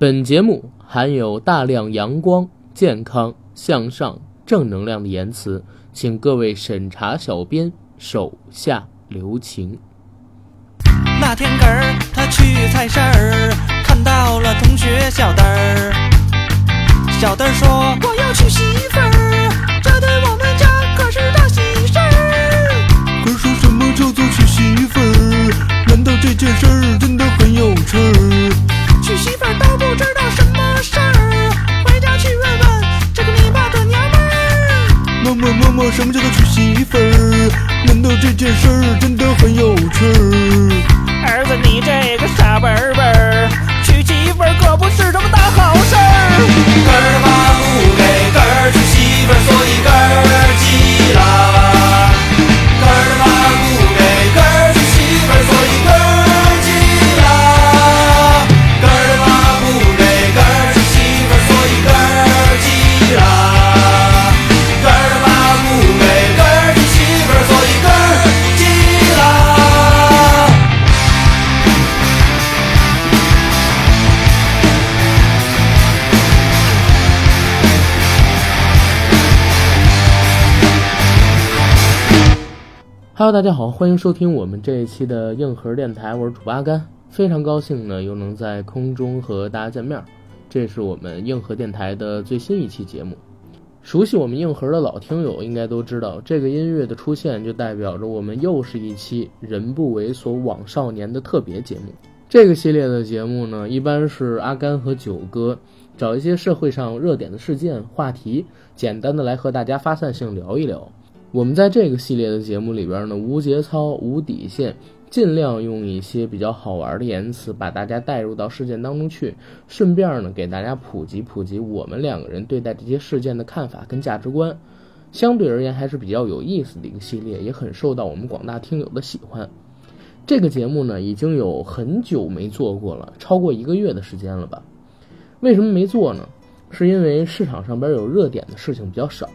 本节目含有大量阳光、健康、向上、正能量的言辞，请各位审查小编手下留情。那天个儿，他去菜市儿，看到了同学小灯儿。小灯儿说：“我要娶媳妇儿，这对我们家可是大喜事儿。”可说什么叫做娶媳妇儿？难道这件事儿真的很有趣儿？娶媳妇儿都不知道什么事儿，回家去问问这个你爸的娘们儿。妈妈妈妈，什么叫做娶媳妇儿？难道这件事儿真的很有趣儿？儿子，你这个傻笨笨儿，娶媳妇儿可不是什么大好事儿。根儿妈不给根儿娶媳妇儿，所以根儿急了。大家好，欢迎收听我们这一期的硬核电台，我是主播阿甘，非常高兴呢又能在空中和大家见面。这是我们硬核电台的最新一期节目。熟悉我们硬核的老听友应该都知道，这个音乐的出现就代表着我们又是一期“人不猥琐枉少年”的特别节目。这个系列的节目呢，一般是阿甘和九哥找一些社会上热点的事件话题，简单的来和大家发散性聊一聊。我们在这个系列的节目里边呢，无节操、无底线，尽量用一些比较好玩的言辞，把大家带入到事件当中去，顺便呢给大家普及普及我们两个人对待这些事件的看法跟价值观。相对而言还是比较有意思的一个系列，也很受到我们广大听友的喜欢。这个节目呢，已经有很久没做过了，超过一个月的时间了吧？为什么没做呢？是因为市场上边有热点的事情比较少。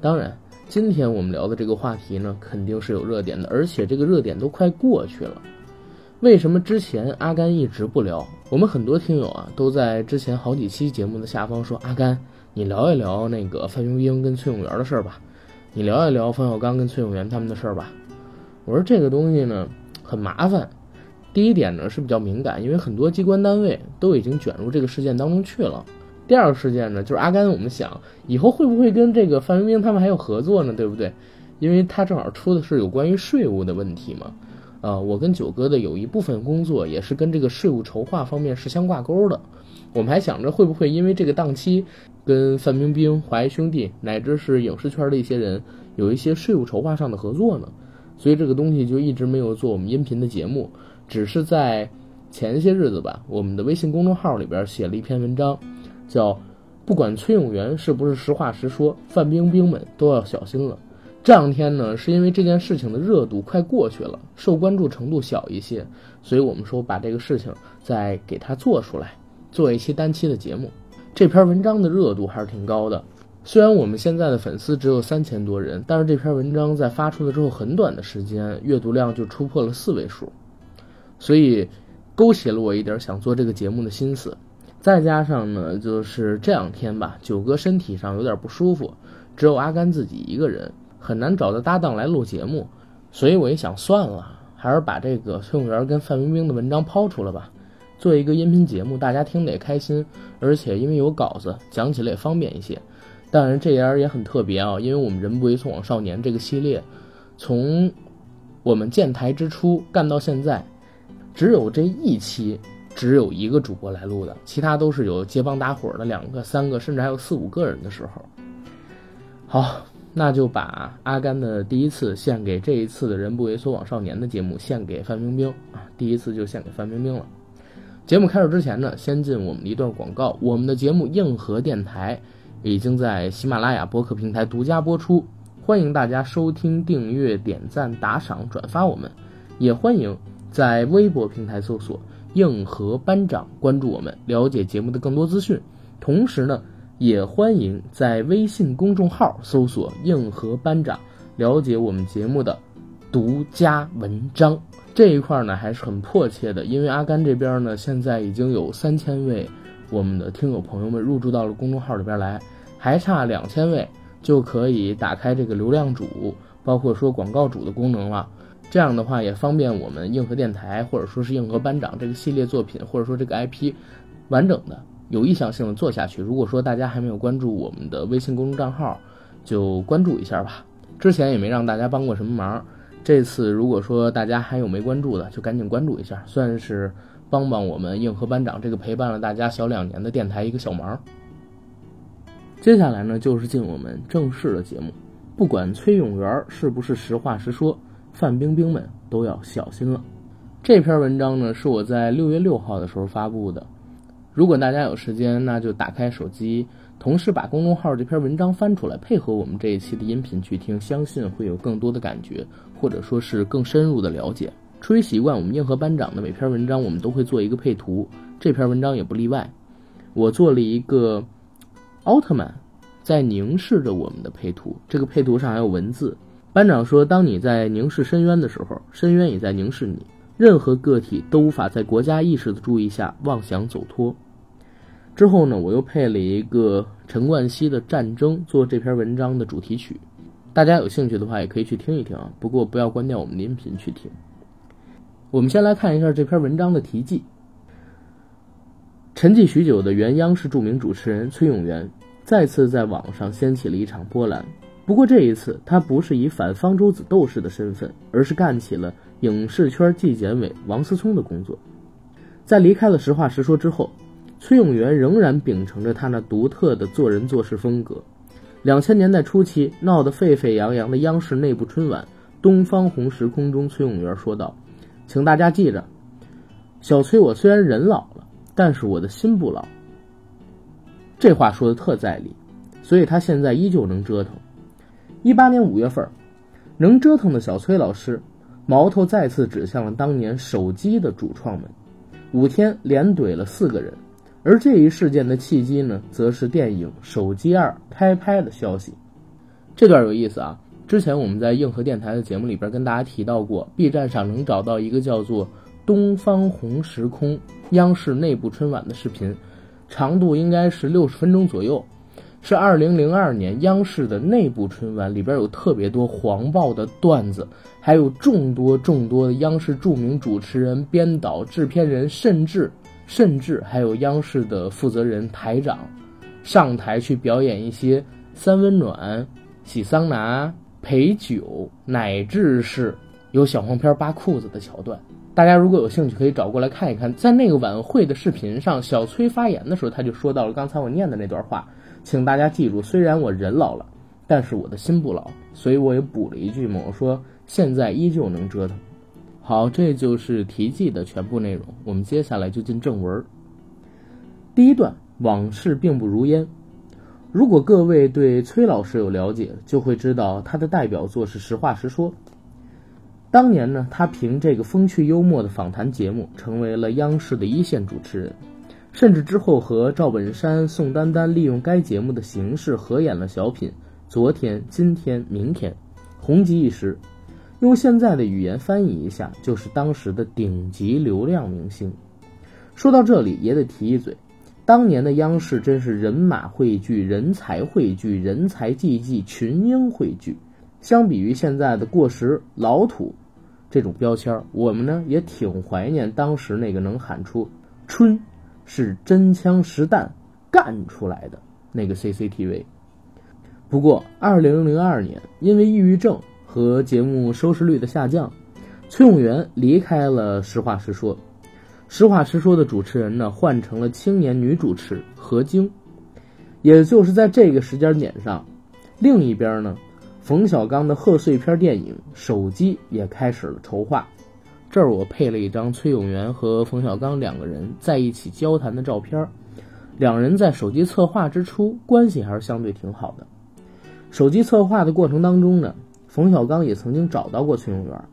当然，今天我们聊的这个话题呢，肯定是有热点的，而且这个热点都快过去了。为什么之前阿甘一直不聊？我们很多听友啊，都在之前好几期节目的下方说：“阿甘，你聊一聊那个范冰冰跟崔永元的事儿吧，你聊一聊冯小刚跟崔永元他们的事儿吧。”我说这个东西呢很麻烦。第一点呢是比较敏感，因为很多机关单位都已经卷入这个事件当中去了。第二个事件呢，就是阿甘，我们想以后会不会跟这个范冰冰他们还有合作呢？对不对？因为他正好出的是有关于税务的问题嘛。啊、我跟九哥的有一部分工作也是跟这个税务筹划方面是相挂钩的。我们还想着会不会因为这个档期，跟范冰冰、华谊兄弟乃至是影视圈的一些人有一些税务筹划上的合作呢？所以这个东西就一直没有做我们音频的节目，只是在前些日子吧，我们的微信公众号里边写了一篇文章，叫“不管崔永元是不是实话实说，范冰冰们都要小心了”。这两天呢，是因为这件事情的热度快过去了，受关注程度小一些，所以我们说把这个事情再给它做出来，做一期单期的节目。这篇文章的热度还是挺高的，虽然我们现在的粉丝只有三千多人，但是这篇文章在发出了之后很短的时间，阅读量就突破了四位数，所以勾起了我一点想做这个节目的心思。再加上呢，就是这两天吧，九哥身体上有点不舒服，只有阿甘自己一个人，很难找到搭档来录节目，所以我一想算了，还是把这个崔永元跟范冰冰的文章抛出了吧，做一个音频节目，大家听得也开心，而且因为有稿子，讲起来也方便一些。当然，这样也很特别啊，因为我们“人不猥琐枉少年”这个系列，从我们建台之初干到现在，只有这一期只有一个主播来录的，其他都是有结帮搭伙的，两个、三个，甚至还有四五个人的时候。好，那就把阿甘的第一次献给这一次的“人不猥琐枉少年”的节目献给范冰冰啊，第一次就献给范冰冰了。节目开始之前呢，先进我们的一段广告。我们的节目《硬核电台》已经在喜马拉雅播客平台独家播出，欢迎大家收听、订阅、点赞、打赏、转发我们，也欢迎在微博平台搜索“硬核班长”关注我们，了解节目的更多资讯。同时呢，也欢迎在微信公众号搜索“硬核班长”，了解我们节目的独家文章。这一块呢还是很迫切的，因为阿甘这边呢现在已经有三千位我们的听友朋友们入驻到了公众号里边来，还差两千位就可以打开这个流量主，包括说广告主的功能了。这样的话也方便我们硬核电台或者说是硬核班长这个系列作品或者说这个 IP 完整的有意向性的做下去。如果说大家还没有关注我们的微信公众账号，就关注一下吧。之前也没让大家帮过什么忙，这次如果说大家还有没关注的，就赶紧关注一下，算是帮帮我们硬核班长这个陪伴了大家小两年的电台一个小忙。接下来呢，就是进我们正式的节目。不管崔永元是不是实话实说，范冰冰们都要小心了。这篇文章呢，是我在六月六号的时候发布的。如果大家有时间，那就打开手机，同时把公众号这篇文章翻出来，配合我们这一期的音频去听，相信会有更多的感觉，或者说是更深入的了解。出于习惯，我们硬核班长的每篇文章我们都会做一个配图，这篇文章也不例外。我做了一个奥特曼在凝视着我们的配图，这个配图上还有文字。班长说：“当你在凝视深渊的时候，深渊也在凝视你。任何个体都无法在国家意识的注意下妄想走脱。”之后呢，我又配了一个陈冠希的《战争》做这篇文章的主题曲。大家有兴趣的话，也可以去听一听啊。不过不要关掉我们的音频去听。我们先来看一下这篇文章的题记。沉寂许久的原央视著名主持人崔永元，再次在网上掀起了一场波澜。不过这一次，他不是以反方舟子斗士的身份，而是干起了影视圈纪检委王思聪的工作。在离开了实话实说之后，崔永元仍然秉承着他那独特的做人做事风格。两千年代初期闹得沸沸扬扬的央视内部春晚《东方红时空》中，崔永元说道：“请大家记着，小崔，我虽然人老了，但是我的心不老。”这话说的特在理，所以他现在依旧能折腾。一八年五月份，能折腾的小崔老师，矛头再次指向了当年手机的主创们，五天连怼了四个人。而这一事件的契机呢，则是电影《手机二》开拍的消息。这段有意思啊！之前我们在硬核电台的节目里边跟大家提到过，B 站上能找到一个叫做《东方红时空》央视内部春晚的视频，长度应该是六十分钟左右。是二零零二年央视的内部春晚，里边有特别多黄暴的段子，还有众多众多的央视著名主持人、编导、制片人，甚至甚至还有央视的负责人、台长上台去表演一些三温暖、洗桑拿、陪酒，乃至是有小黄片扒裤子的桥段。大家如果有兴趣，可以找过来看一看。在那个晚会的视频上，小崔发言的时候，他就说到了刚才我念的那段话。请大家记住，虽然我人老了，但是我的心不老，所以我也补了一句嘛，我说现在依旧能折腾。好，这就是题记的全部内容。我们接下来就进正文。第一段，往事并不如烟。如果各位对崔老师有了解，就会知道他的代表作是《实话实说》。当年呢，他凭这个风趣幽默的访谈节目，成为了央视的一线主持人。甚至之后和赵本山、宋丹丹利用该节目的形式合演了小品《昨天、今天、明天》，红极一时。用现在的语言翻译一下，就是当时的顶级流量明星。说到这里，也得提一嘴，当年的央视真是人马汇聚、人才汇聚、人才济济、群英汇聚。相比于现在的过时、老土这种标签，我们呢也挺怀念当时那个能喊出“春”。是真枪实弹干出来的那个 CCTV。不过，二零零二年因为抑郁症和节目收视率的下降，崔永元离开了《实话实说》。《实话实说》的主持人呢，换成了青年女主持何晶。也就是在这个时间点上，另一边呢，冯小刚的贺岁片电影《手机》也开始了筹划。这儿我配了一张崔永元和冯小刚两个人在一起交谈的照片两人在手机策划之初关系还是相对挺好的。手机策划的过程当中呢，冯小刚也曾经找到过崔永元，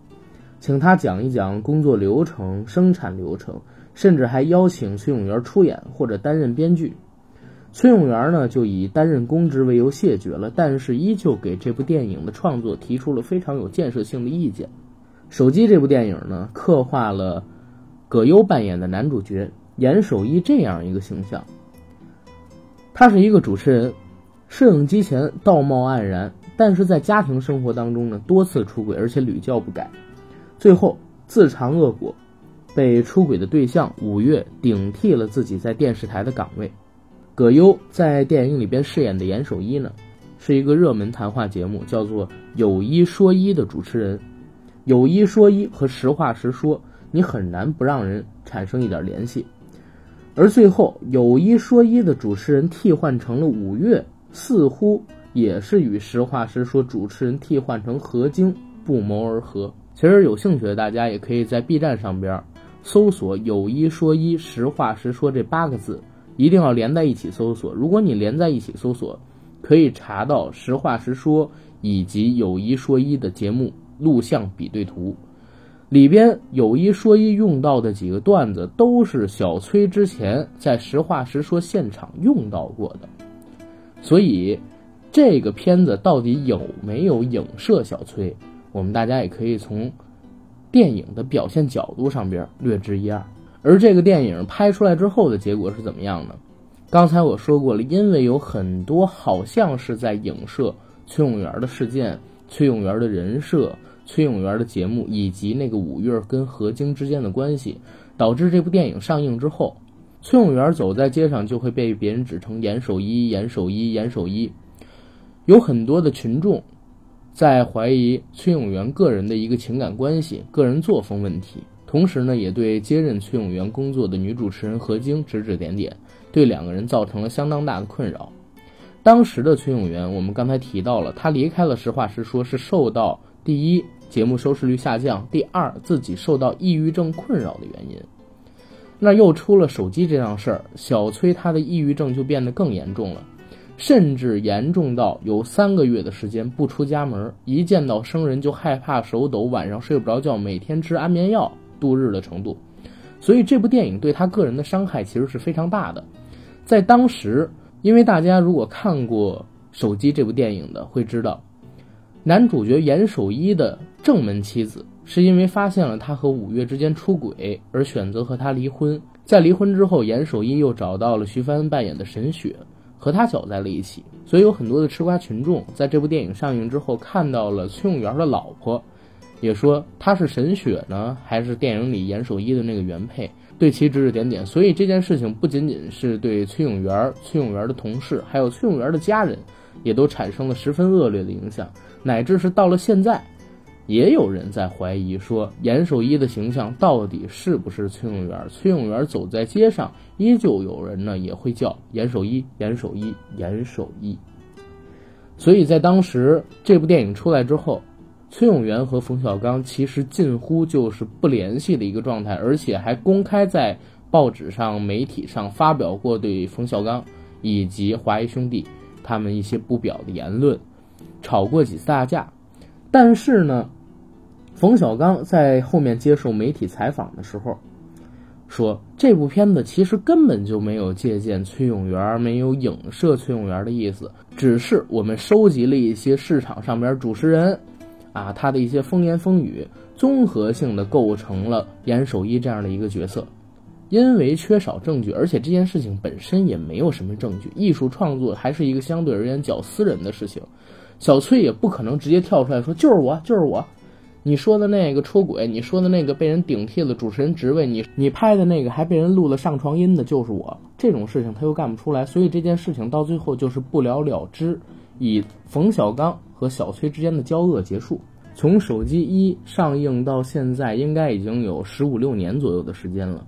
请他讲一讲工作流程、生产流程，甚至还邀请崔永元出演或者担任编剧。崔永元呢就以担任公职为由谢绝了，但是依旧给这部电影的创作提出了非常有建设性的意见。手机这部电影呢，刻画了葛优扮演的男主角严守一这样一个形象。他是一个主持人，摄影机前道貌岸然，但是在家庭生活当中呢，多次出轨，而且屡教不改，最后自尝恶果，被出轨的对象五月顶替了自己在电视台的岗位。葛优在电影里边饰演的严守一呢，是一个热门谈话节目叫做《有一说一》的主持人。有一说一和实话实说，你很难不让人产生一点联系。而最后，有一说一的主持人替换成了五月，似乎也是与实话实说主持人替换成何晶不谋而合。其实有兴趣的大家也可以在 B 站上边搜索“有一说一，实话实说”这八个字，一定要连在一起搜索。如果你连在一起搜索，可以查到实话实说以及有一说一的节目。录像比对图里边有一说一用到的几个段子，都是小崔之前在实话实说现场用到过的，所以这个片子到底有没有影射小崔，我们大家也可以从电影的表现角度上边略知一二。而这个电影拍出来之后的结果是怎么样呢？刚才我说过了，因为有很多好像是在影射崔永元的事件，崔永元的人设。崔永元的节目以及那个五月跟何晶之间的关系，导致这部电影上映之后，崔永元走在街上就会被别人指成严守一、严守一、严守一。有很多的群众在怀疑崔永元个人的一个情感关系、个人作风问题，同时呢，也对接任崔永元工作的女主持人何晶指指点点，对两个人造成了相当大的困扰。当时的崔永元，我们刚才提到了，他离开了《实话实说》，是受到第一。节目收视率下降，第二，自己受到抑郁症困扰的原因。那又出了手机这样事儿，小崔他的抑郁症就变得更严重了，甚至严重到有三个月的时间不出家门，一见到生人就害怕手抖，晚上睡不着觉，每天吃安眠药度日的程度。所以这部电影对他个人的伤害其实是非常大的。在当时，因为大家如果看过手机这部电影的，会知道。男主角严守一的正门妻子是因为发现了他和五月之间出轨而选择和他离婚。在离婚之后，严守一又找到了徐帆扮演的沈雪，和他搅在了一起。所以有很多的吃瓜群众在这部电影上映之后看到了崔永元的老婆，也说她是沈雪呢，还是电影里严守一的那个原配，对其指指点点。所以这件事情不仅仅是对崔永元、崔永元的同事，还有崔永元的家人，也都产生了十分恶劣的影响。乃至是到了现在，也有人在怀疑说严守一的形象到底是不是崔永元？崔永元走在街上，依旧有人呢也会叫严守一、严守一、严守一。所以在当时这部电影出来之后，崔永元和冯小刚其实近乎就是不联系的一个状态，而且还公开在报纸上、媒体上发表过对冯小刚以及华谊兄弟他们一些不表的言论。吵过几次大架，但是呢，冯小刚在后面接受媒体采访的时候说，这部片子其实根本就没有借鉴崔永元，没有影射崔永元的意思，只是我们收集了一些市场上边主持人啊他的一些风言风语，综合性的构成了严守一这样的一个角色。因为缺少证据，而且这件事情本身也没有什么证据，艺术创作还是一个相对而言较私人的事情。小崔也不可能直接跳出来说就是我就是我，你说的那个出轨，你说的那个被人顶替了主持人职位，你你拍的那个还被人录了上床音的，就是我。这种事情他又干不出来，所以这件事情到最后就是不了了之，以冯小刚和小崔之间的交恶结束。从手机一上映到现在，应该已经有十五六年左右的时间了。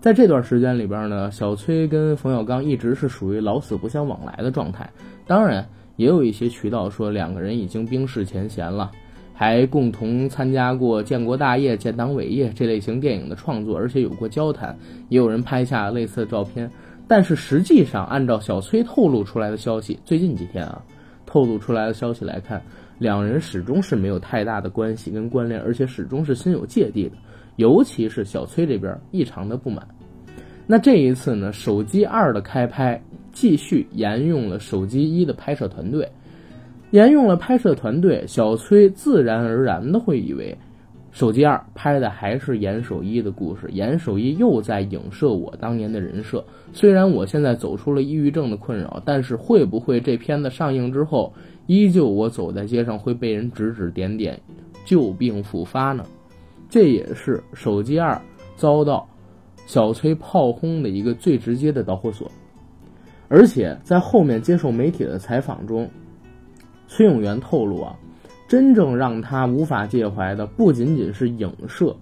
在这段时间里边呢，小崔跟冯小刚一直是属于老死不相往来的状态，当然。也有一些渠道说两个人已经冰释前嫌了，还共同参加过《建国大业》《建党伟业》这类型电影的创作，而且有过交谈，也有人拍下类似的照片。但是实际上，按照小崔透露出来的消息，最近几天啊，透露出来的消息来看，两人始终是没有太大的关系跟关联，而且始终是心有芥蒂的。尤其是小崔这边异常的不满。那这一次呢，手机二的开拍。继续沿用了手机一的拍摄团队，沿用了拍摄团队，小崔自然而然的会以为，手机二拍的还是严守一的故事，严守一又在影射我当年的人设。虽然我现在走出了抑郁症的困扰，但是会不会这片子上映之后，依旧我走在街上会被人指指点点，旧病复发呢？这也是手机二遭到小崔炮轰的一个最直接的导火索。而且在后面接受媒体的采访中，崔永元透露啊。真正让他无法介怀的不仅仅是影射，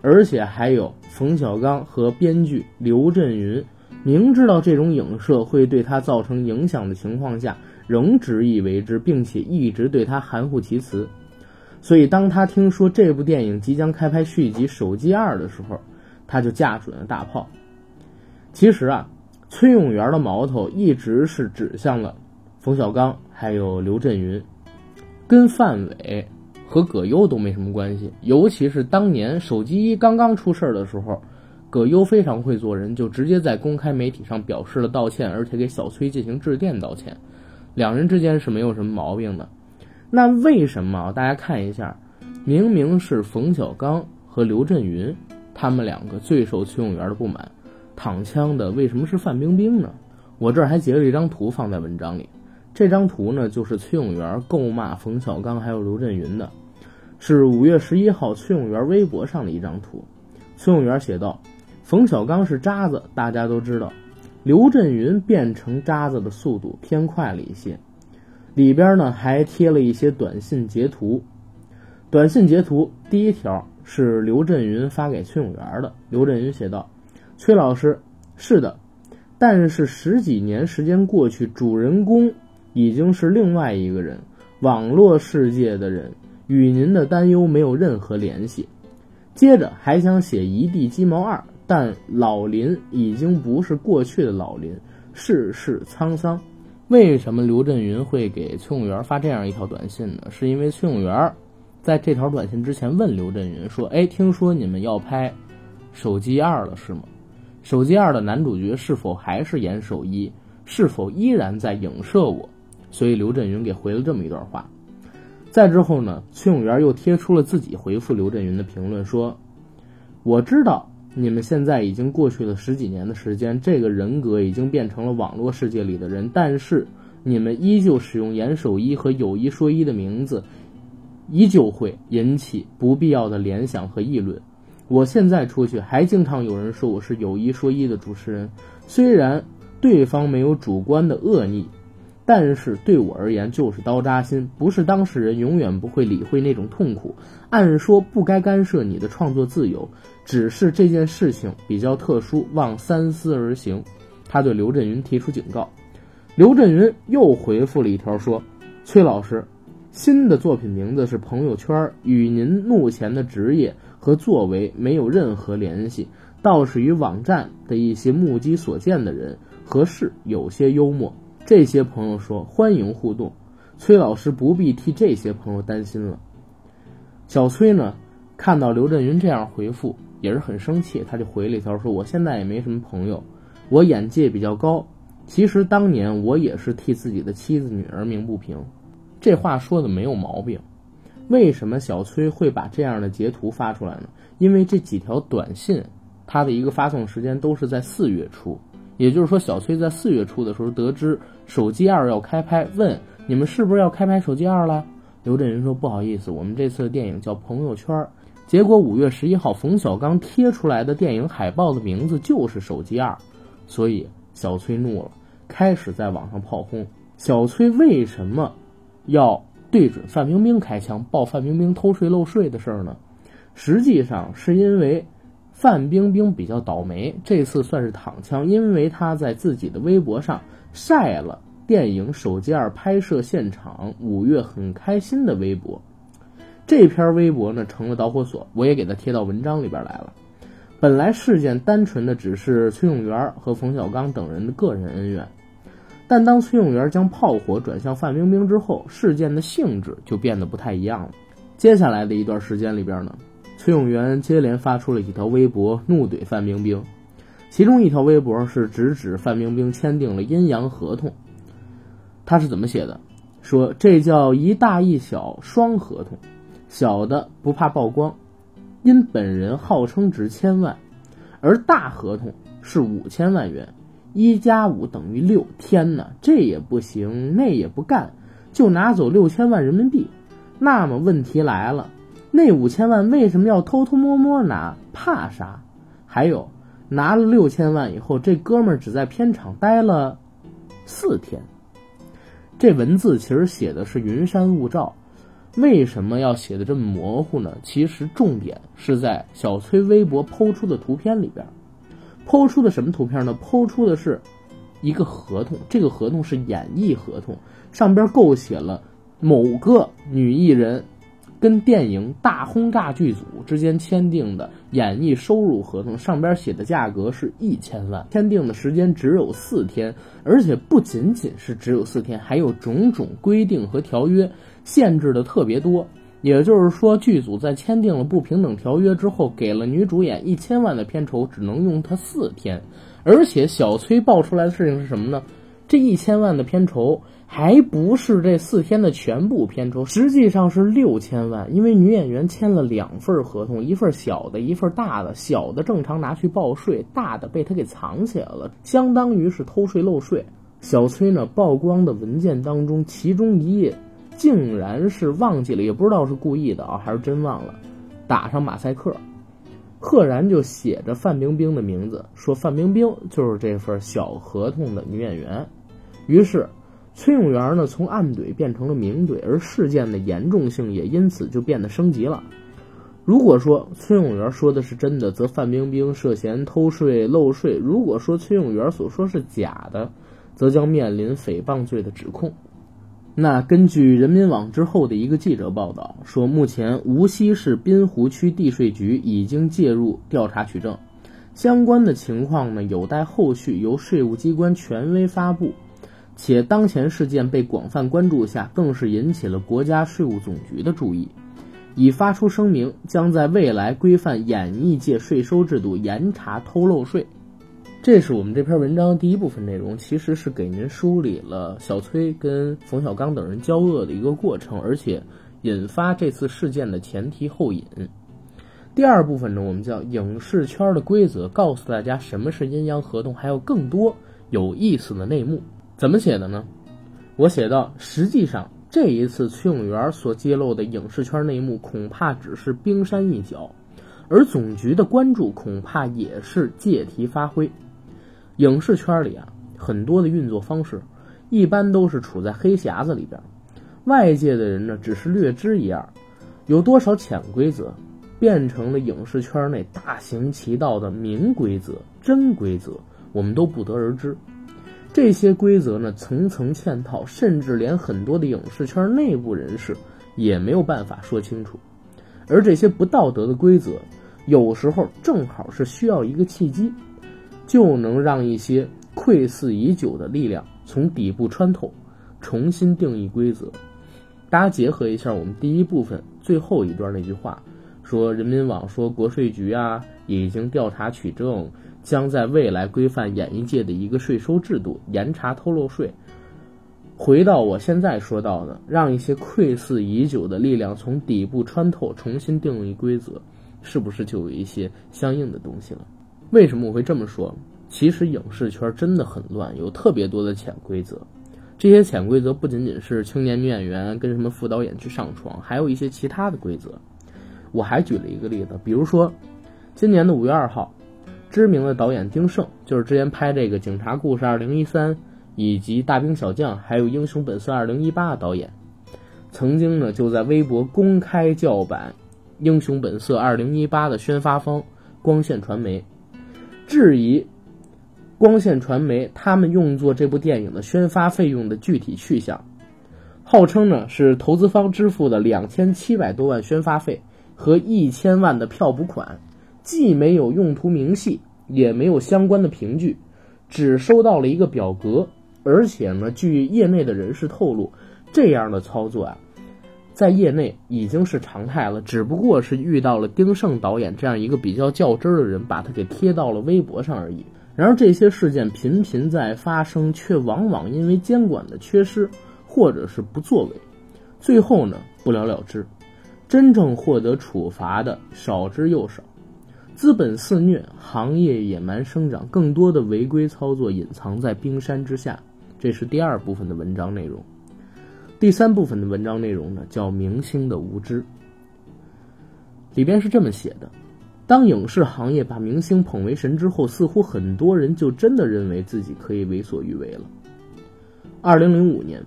而且还有冯小刚和编剧刘震云明知道这种影射会对他造成影响的情况下，仍执意为之，并且一直对他含糊其辞。所以，当他听说这部电影即将开拍续集《手机二》的时候，他就架准了大炮。其实啊，崔永元的矛头一直是指向了冯小刚还有刘震云。跟范伟和葛优都没什么关系，尤其是当年手机刚刚出事的时候，葛优非常会做人，就直接在公开媒体上表示了道歉，而且给小崔进行致电道歉，两人之间是没有什么毛病的。那为什么大家看一下，明明是冯小刚和刘震云他们两个最受崔永元的不满，躺枪的为什么是范冰冰呢？我这儿还截了一张图放在文章里。这张图呢，就是崔永元够骂冯小刚还有刘震云的，是五月十一号崔永元微博上的一张图。崔永元写道：“冯小刚是渣子，大家都知道。刘震云变成渣子的速度偏快了一些。”里边呢还贴了一些短信截图。短信截图第一条是刘震云发给崔永元的。刘震云写道：“崔老师，是的，但是十几年时间过去，主人公。”已经是另外一个人，网络世界的人与您的担忧没有任何联系。接着还想写一地鸡毛二，但老林已经不是过去的老林，世事沧桑。为什么刘震云会给崔永元发这样一条短信呢？是因为崔永元在这条短信之前问刘震云说：“哎，听说你们要拍手机二了是吗？手机二的男主角是否还是严守一？是否依然在影射我？”所以刘震云给回了这么一段话，再之后呢，崔永元又贴出了自己回复刘震云的评论，说：“我知道你们现在已经过去了十几年的时间，这个人格已经变成了网络世界里的人，但是你们依旧使用严守一和有一说一的名字，依旧会引起不必要的联想和议论。我现在出去还经常有人说我是有一说一的主持人，虽然对方没有主观的恶意。”但是对我而言就是刀扎心，不是当事人永远不会理会那种痛苦。按说不该干涉你的创作自由，只是这件事情比较特殊，望三思而行。他对刘震云提出警告，刘震云又回复了一条说：“崔老师，新的作品名字是朋友圈，与您目前的职业和作为没有任何联系，倒是与网站的一些目击所见的人和事有些幽默。”这些朋友说欢迎互动，崔老师不必替这些朋友担心了。小崔呢，看到刘震云这样回复，也是很生气，他就回了一条说：“我现在也没什么朋友，我眼界比较高。其实当年我也是替自己的妻子女儿鸣不平。”这话说的没有毛病。为什么小崔会把这样的截图发出来呢？因为这几条短信，它的一个发送时间都是在四月初。也就是说，小崔在四月初的时候得知《手机二》要开拍，问你们是不是要开拍《手机二》了？刘震云说：“不好意思，我们这次的电影叫《朋友圈》。”结果五月十一号，冯小刚贴出来的电影海报的名字就是《手机二》，所以小崔怒了，开始在网上炮轰小崔为什么要对准范冰冰开枪，爆范冰冰偷税漏税的事儿呢？实际上是因为。范冰冰比较倒霉，这次算是躺枪，因为她在自己的微博上晒了电影《手机二》拍摄现场五月很开心的微博，这篇微博呢成了导火索，我也给它贴到文章里边来了。本来事件单纯的只是崔永元和冯小刚等人的个人恩怨，但当崔永元将炮火转向范冰冰之后，事件的性质就变得不太一样了。接下来的一段时间里边呢。崔永元接连发出了几条微博，怒怼范冰冰。其中一条微博是直指范冰冰签订了阴阳合同。他是怎么写的？说这叫一大一小双合同，小的不怕曝光，因本人号称值千万，而大合同是五千万元，一加五等于六。天哪，这也不行，那也不干，就拿走六千万人民币。那么问题来了，那五千万为什么要偷偷摸摸拿？怕啥？还有，拿了六千万以后，这哥们儿只在片场待了四天。这文字其实写的是云山雾罩，为什么要写的这么模糊呢？其实重点是在小崔微博抛出的图片里边，抛出的什么图片呢？抛出的是一个合同，这个合同是演艺合同，上边构写了某个女艺人跟电影大轰炸剧组之间签订的演艺收入合同，上边写的价格是一千万，签订的时间只有四天，而且不仅仅是只有四天，还有种种规定和条约限制的特别多。也就是说，剧组在签订了不平等条约之后，给了女主演一千万的片酬，只能用它四天。而且小崔爆出来的事情是什么呢？这一千万的片酬还不是这四天的全部片酬，实际上是六千万。因为女演员签了两份合同，一份小的，一份大的。小的正常拿去报税，大的被他给藏起来了，相当于是偷税漏税。小崔呢，曝光的文件当中，其中一页竟然是忘记了，也不知道是故意的啊，还是真忘了，打上马赛克。赫然就写着范冰冰的名字，说范冰冰就是这份小合同的女演员。于是，崔永元呢从暗怼变成了明怼，而事件的严重性也因此就变得升级了。如果说崔永元说的是真的，则范冰冰涉嫌偷税漏税；如果说崔永元所说是假的，则将面临诽谤罪的指控。那根据人民网之后的一个记者报道说，目前无锡市滨湖区地税局已经介入调查取证，相关的情况呢有待后续由税务机关权威发布。且当前事件被广泛关注下，更是引起了国家税务总局的注意，已发出声明，将在未来规范演艺界税收制度，严查偷漏税。这是我们这篇文章第一部分内容，其实是给您梳理了小崔跟冯小刚等人交恶的一个过程，而且引发这次事件的前提后引。第二部分呢，我们叫影视圈的规则，告诉大家什么是阴阳合同，还有更多有意思的内幕。怎么写的呢？我写到，实际上这一次崔永元所揭露的影视圈内幕，恐怕只是冰山一角，而总局的关注恐怕也是借题发挥。影视圈里啊，很多的运作方式，一般都是处在黑匣子里边，外界的人呢只是略知一二，有多少潜规则，变成了影视圈内大行其道的明规则、真规则，我们都不得而知。这些规则呢，层层嵌套，甚至连很多的影视圈内部人士也没有办法说清楚。而这些不道德的规则，有时候正好是需要一个契机，就能让一些窥伺已久的力量从底部穿透，重新定义规则。大家结合一下我们第一部分最后一段那句话，说人民网说国税局啊已经调查取证。将在未来规范演艺界的一个税收制度，严查偷漏税。回到我现在说到的，让一些窥伺已久的力量从底部穿透，重新定义规则，是不是就有一些相应的东西了？为什么我会这么说？其实影视圈真的很乱，有特别多的潜规则。这些潜规则不仅仅是青年女演员跟什么副导演去上床，还有一些其他的规则。我还举了一个例子，比如说今年的五月二号。知名的导演丁晟，就是之前拍这个《警察故事二零一三》以及《大兵小将》还有《英雄本色二零一八》的导演，曾经呢就在微博公开叫板《英雄本色二零一八》的宣发方光线传媒，质疑光线传媒他们用作这部电影的宣发费用的具体去向，号称呢是投资方支付的两千七百多万宣发费和一千万的票补款。既没有用途明细，也没有相关的凭据，只收到了一个表格。而且呢，据业内的人士透露，这样的操作啊，在业内已经是常态了。只不过是遇到了丁晟导演这样一个比较较真儿的人，把他给贴到了微博上而已。然而，这些事件频频在发生，却往往因为监管的缺失或者是不作为，最后呢不了了之。真正获得处罚的少之又少。资本肆虐，行业野蛮生长，更多的违规操作隐藏在冰山之下。这是第二部分的文章内容。第三部分的文章内容呢，叫明星的无知。里边是这么写的：当影视行业把明星捧为神之后，似乎很多人就真的认为自己可以为所欲为了。二零零五年，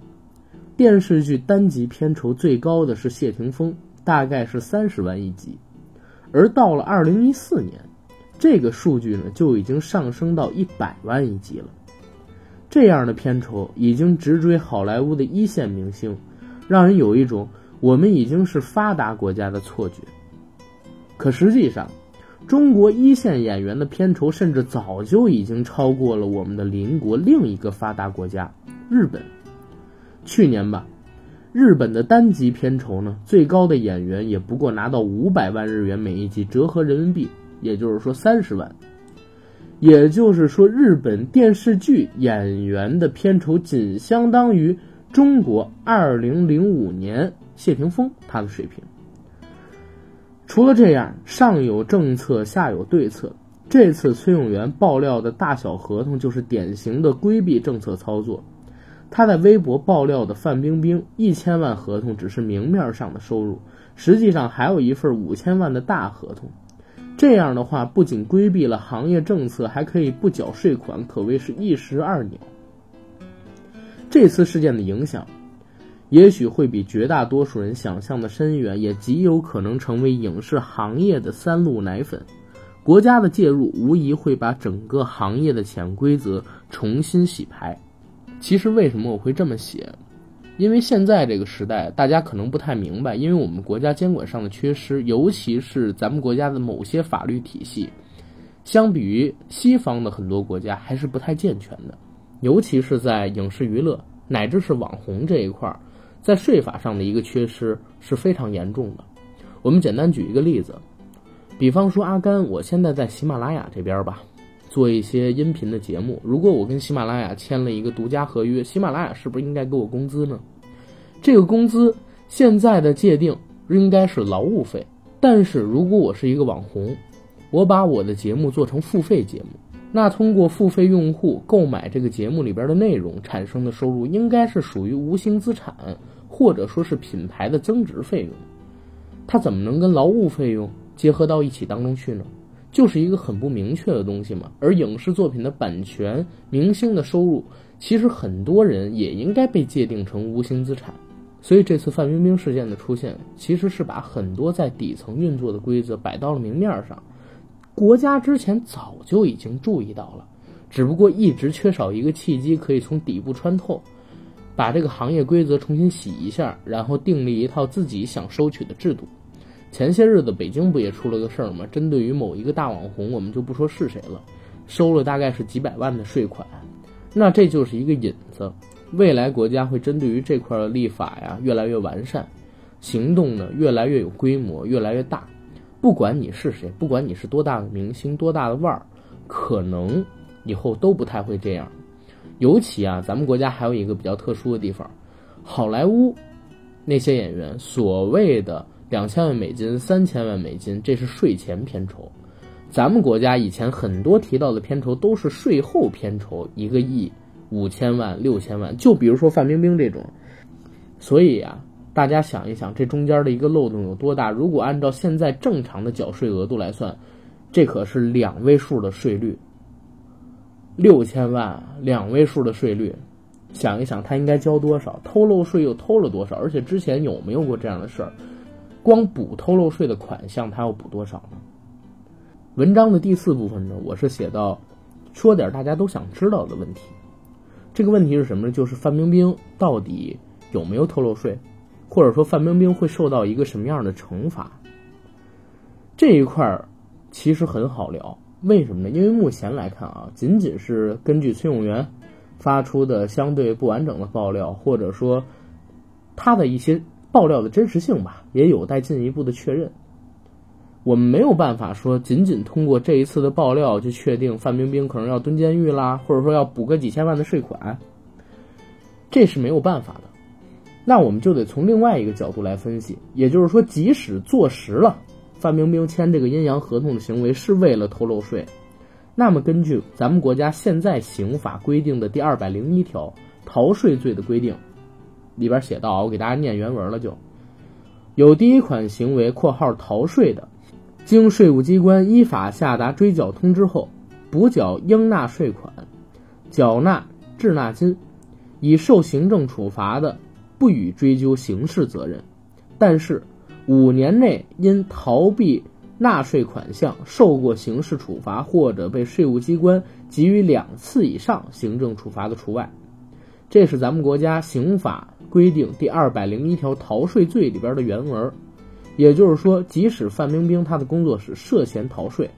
电视剧单集片酬最高的是谢霆锋，大概是三十万一集，而到了二零一四年，这个数据呢就已经上升到一百万一集了。这样的片酬已经直追好莱坞的一线明星，让人有一种我们已经是发达国家的错觉。可实际上，中国一线演员的片酬甚至早就已经超过了我们的邻国另一个发达国家日本。去年吧，日本的单集片酬呢，最高的演员也不过拿到五百万日元每一集，折合人民币，也就是说三十万。也就是说，日本电视剧演员的片酬仅相当于中国二零零五年谢霆锋他的水平。除了这样，上有政策，下有对策。这次崔永元爆料的大小合同就是典型的规避政策操作。他在微博爆料的范冰冰一千万合同只是明面上的收入，实际上还有一份五千万的大合同。这样的话，不仅规避了行业政策，还可以不缴税款，可谓是一石二鸟。这次事件的影响。也许会比绝大多数人想象的深远，也极有可能成为影视行业的三鹿奶粉。国家的介入无疑会把整个行业的潜规则重新洗牌。其实为什么我会这么写？因为现在这个时代，大家可能不太明白，因为我们国家监管上的缺失，尤其是咱们国家的某些法律体系，相比于西方的很多国家还是不太健全的，尤其是在影视娱乐乃至是网红这一块儿。在税法上的一个缺失是非常严重的。我们简单举一个例子，比方说阿甘，我现在在喜马拉雅这边吧，做一些音频的节目。如果我跟喜马拉雅签了一个独家合约，喜马拉雅是不是应该给我工资呢？这个工资现在的界定应该是劳务费。但是如果我是一个网红，我把我的节目做成付费节目。那通过付费用户购买这个节目里边的内容产生的收入，应该是属于无形资产，或者说是品牌的增值费用。它怎么能跟劳务费用结合到一起当中去呢？就是一个很不明确的东西嘛。而影视作品的版权、明星的收入，其实很多人也应该被界定成无形资产。所以这次范冰冰事件的出现，其实是把很多在底层运作的规则摆到了明面上。国家之前早就已经注意到了，只不过一直缺少一个契机，可以从底部穿透，把这个行业规则重新洗一下，然后订立一套自己想收取的制度。前些日子北京不也出了个事儿吗？针对于某一个大网红，我们就不说是谁了，收了大概是几百万的税款，那这就是一个引子。未来国家会针对于这块的立法呀越来越完善，行动呢越来越有规模，越来越大。不管你是谁，不管你是多大的明星、多大的腕儿，可能以后都不太会这样。尤其啊，咱们国家还有一个比较特殊的地方，好莱坞那些演员所谓的两千万美金、三千万美金，这是税前片酬。咱们国家以前很多提到的片酬都是税后片酬，一个亿、五千万、六千万。就比如说范冰冰这种，所以啊。大家想一想，这中间的一个漏洞有多大？如果按照现在正常的缴税额度来算，这可是两位数的税率，六千万两位数的税率，想一想他应该交多少？偷漏税又偷了多少？而且之前有没有过这样的事儿？光补偷漏税的款项，他要补多少呢？文章的第四部分呢，我是写到说点大家都想知道的问题。这个问题是什么呢？就是范冰冰到底有没有偷漏税？或者说范冰冰会受到一个什么样的惩罚？这一块儿其实很好聊，为什么呢？因为目前来看啊，仅仅是根据崔永元发出的相对不完整的爆料，或者说他的一些爆料的真实性吧，也有待进一步的确认。我们没有办法说仅仅通过这一次的爆料就确定范冰冰可能要蹲监狱啦，或者说要补个几千万的税款，这是没有办法的。那我们就得从另外一个角度来分析，也就是说，即使坐实了范冰冰签这个阴阳合同的行为是为了偷漏税，那么根据咱们国家现在刑法规定的第二百零一条逃税罪的规定，里边写到，我给大家念原文了就，有第一款行为（括号逃税的），经税务机关依法下达追缴通知后，补缴应纳税款，缴纳滞纳金，已受行政处罚的。不予追究刑事责任，但是五年内因逃避纳税款项受过刑事处罚或者被税务机关给予两次以上行政处罚的除外。这是咱们国家刑法规定第二百零一条逃税罪里边的原文。也就是说，即使范冰冰她的工作室涉嫌逃税，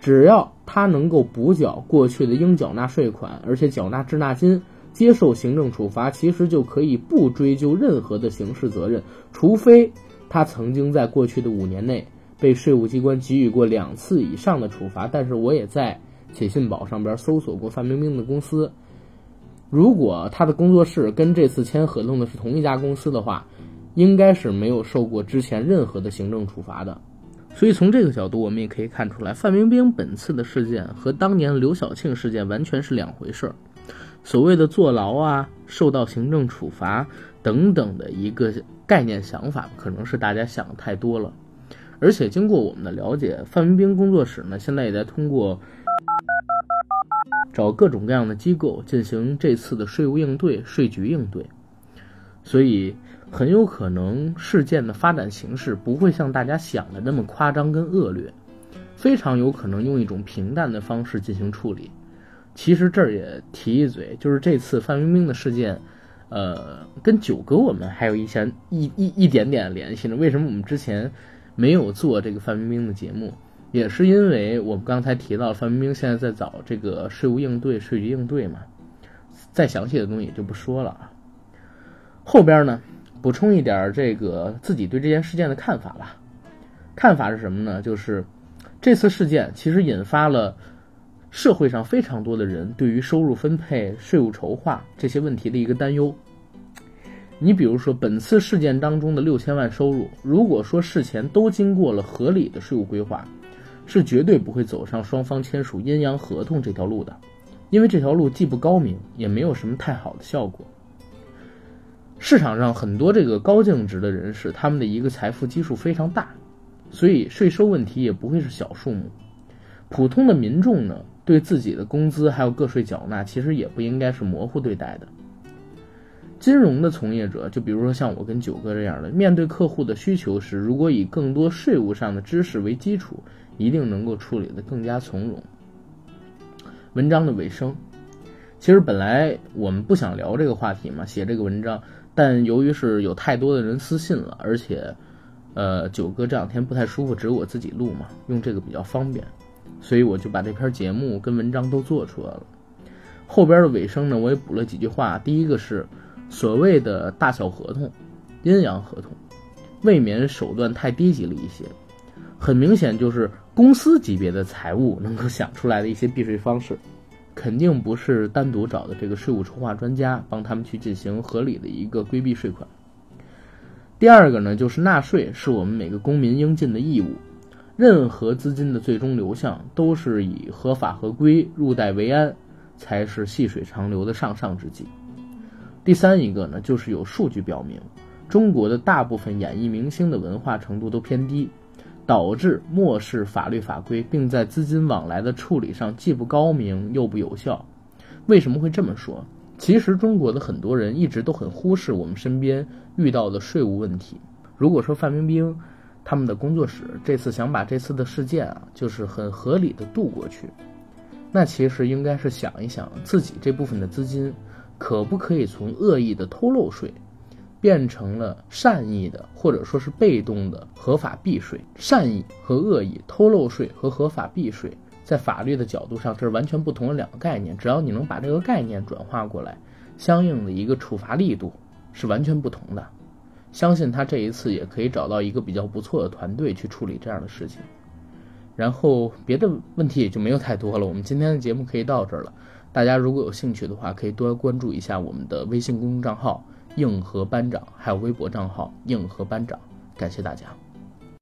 只要她能够补缴过去的应缴纳税款，而且缴纳滞纳金。接受行政处罚，其实就可以不追究任何的刑事责任，除非他曾经在过去的五年内被税务机关给予过两次以上的处罚。但是我也在写信宝上边搜索过范冰冰的公司，如果他的工作室跟这次签合同的是同一家公司的话，应该是没有受过之前任何的行政处罚的。所以从这个角度，我们也可以看出来，范冰冰本次的事件和当年刘晓庆事件完全是两回事儿。所谓的坐牢啊、受到行政处罚等等的一个概念想法，可能是大家想的太多了。而且经过我们的了解，范冰冰工作室呢，现在也在通过找各种各样的机构进行这次的税务应对、税局应对，所以很有可能事件的发展形式不会像大家想的那么夸张跟恶劣，非常有可能用一种平淡的方式进行处理。其实这儿也提一嘴，就是这次范冰冰的事件，呃，跟九哥我们还有一些一一一点点联系呢。为什么我们之前没有做这个范冰冰的节目？也是因为我们刚才提到范冰冰现在在找这个税务应对、税局应对嘛。再详细的东西也就不说了啊。后边呢，补充一点这个自己对这件事件的看法吧。看法是什么呢？就是这次事件其实引发了。社会上非常多的人对于收入分配、税务筹划这些问题的一个担忧。你比如说，本次事件当中的六千万收入，如果说事前都经过了合理的税务规划，是绝对不会走上双方签署阴阳合同这条路的，因为这条路既不高明，也没有什么太好的效果。市场上很多这个高净值的人士，他们的一个财富基数非常大，所以税收问题也不会是小数目。普通的民众呢？对自己的工资还有个税缴纳，其实也不应该是模糊对待的。金融的从业者，就比如说像我跟九哥这样的，面对客户的需求时，如果以更多税务上的知识为基础，一定能够处理得更加从容。文章的尾声，其实本来我们不想聊这个话题嘛，写这个文章，但由于是有太多的人私信了，而且，呃，九哥这两天不太舒服，只有我自己录嘛，用这个比较方便。所以我就把这篇节目跟文章都做出来了。后边的尾声呢，我也补了几句话。第一个是所谓的大小合同、阴阳合同，未免手段太低级了一些。很明显就是公司级别的财务能够想出来的一些避税方式，肯定不是单独找的这个税务筹划专家帮他们去进行合理的一个规避税款。第二个呢，就是纳税是我们每个公民应尽的义务。任何资金的最终流向都是以合法合规、入袋为安，才是细水长流的上上之计。第三一个呢，就是有数据表明，中国的大部分演艺明星的文化程度都偏低，导致漠视法律法规，并在资金往来的处理上既不高明又不有效。为什么会这么说？其实中国的很多人一直都很忽视我们身边遇到的税务问题。如果说范冰冰，他们的工作室这次想把这次的事件啊，就是很合理的度过去。那其实应该是想一想，自己这部分的资金，可不可以从恶意的偷漏税，变成了善意的，或者说是被动的合法避税。善意和恶意、偷漏税和合法避税，在法律的角度上这是完全不同的两个概念。只要你能把这个概念转化过来，相应的一个处罚力度是完全不同的。相信他这一次也可以找到一个比较不错的团队去处理这样的事情，然后别的问题也就没有太多了。我们今天的节目可以到这儿了，大家如果有兴趣的话，可以多关注一下我们的微信公众账号硬核班长，还有微博账号硬核班长。感谢大家。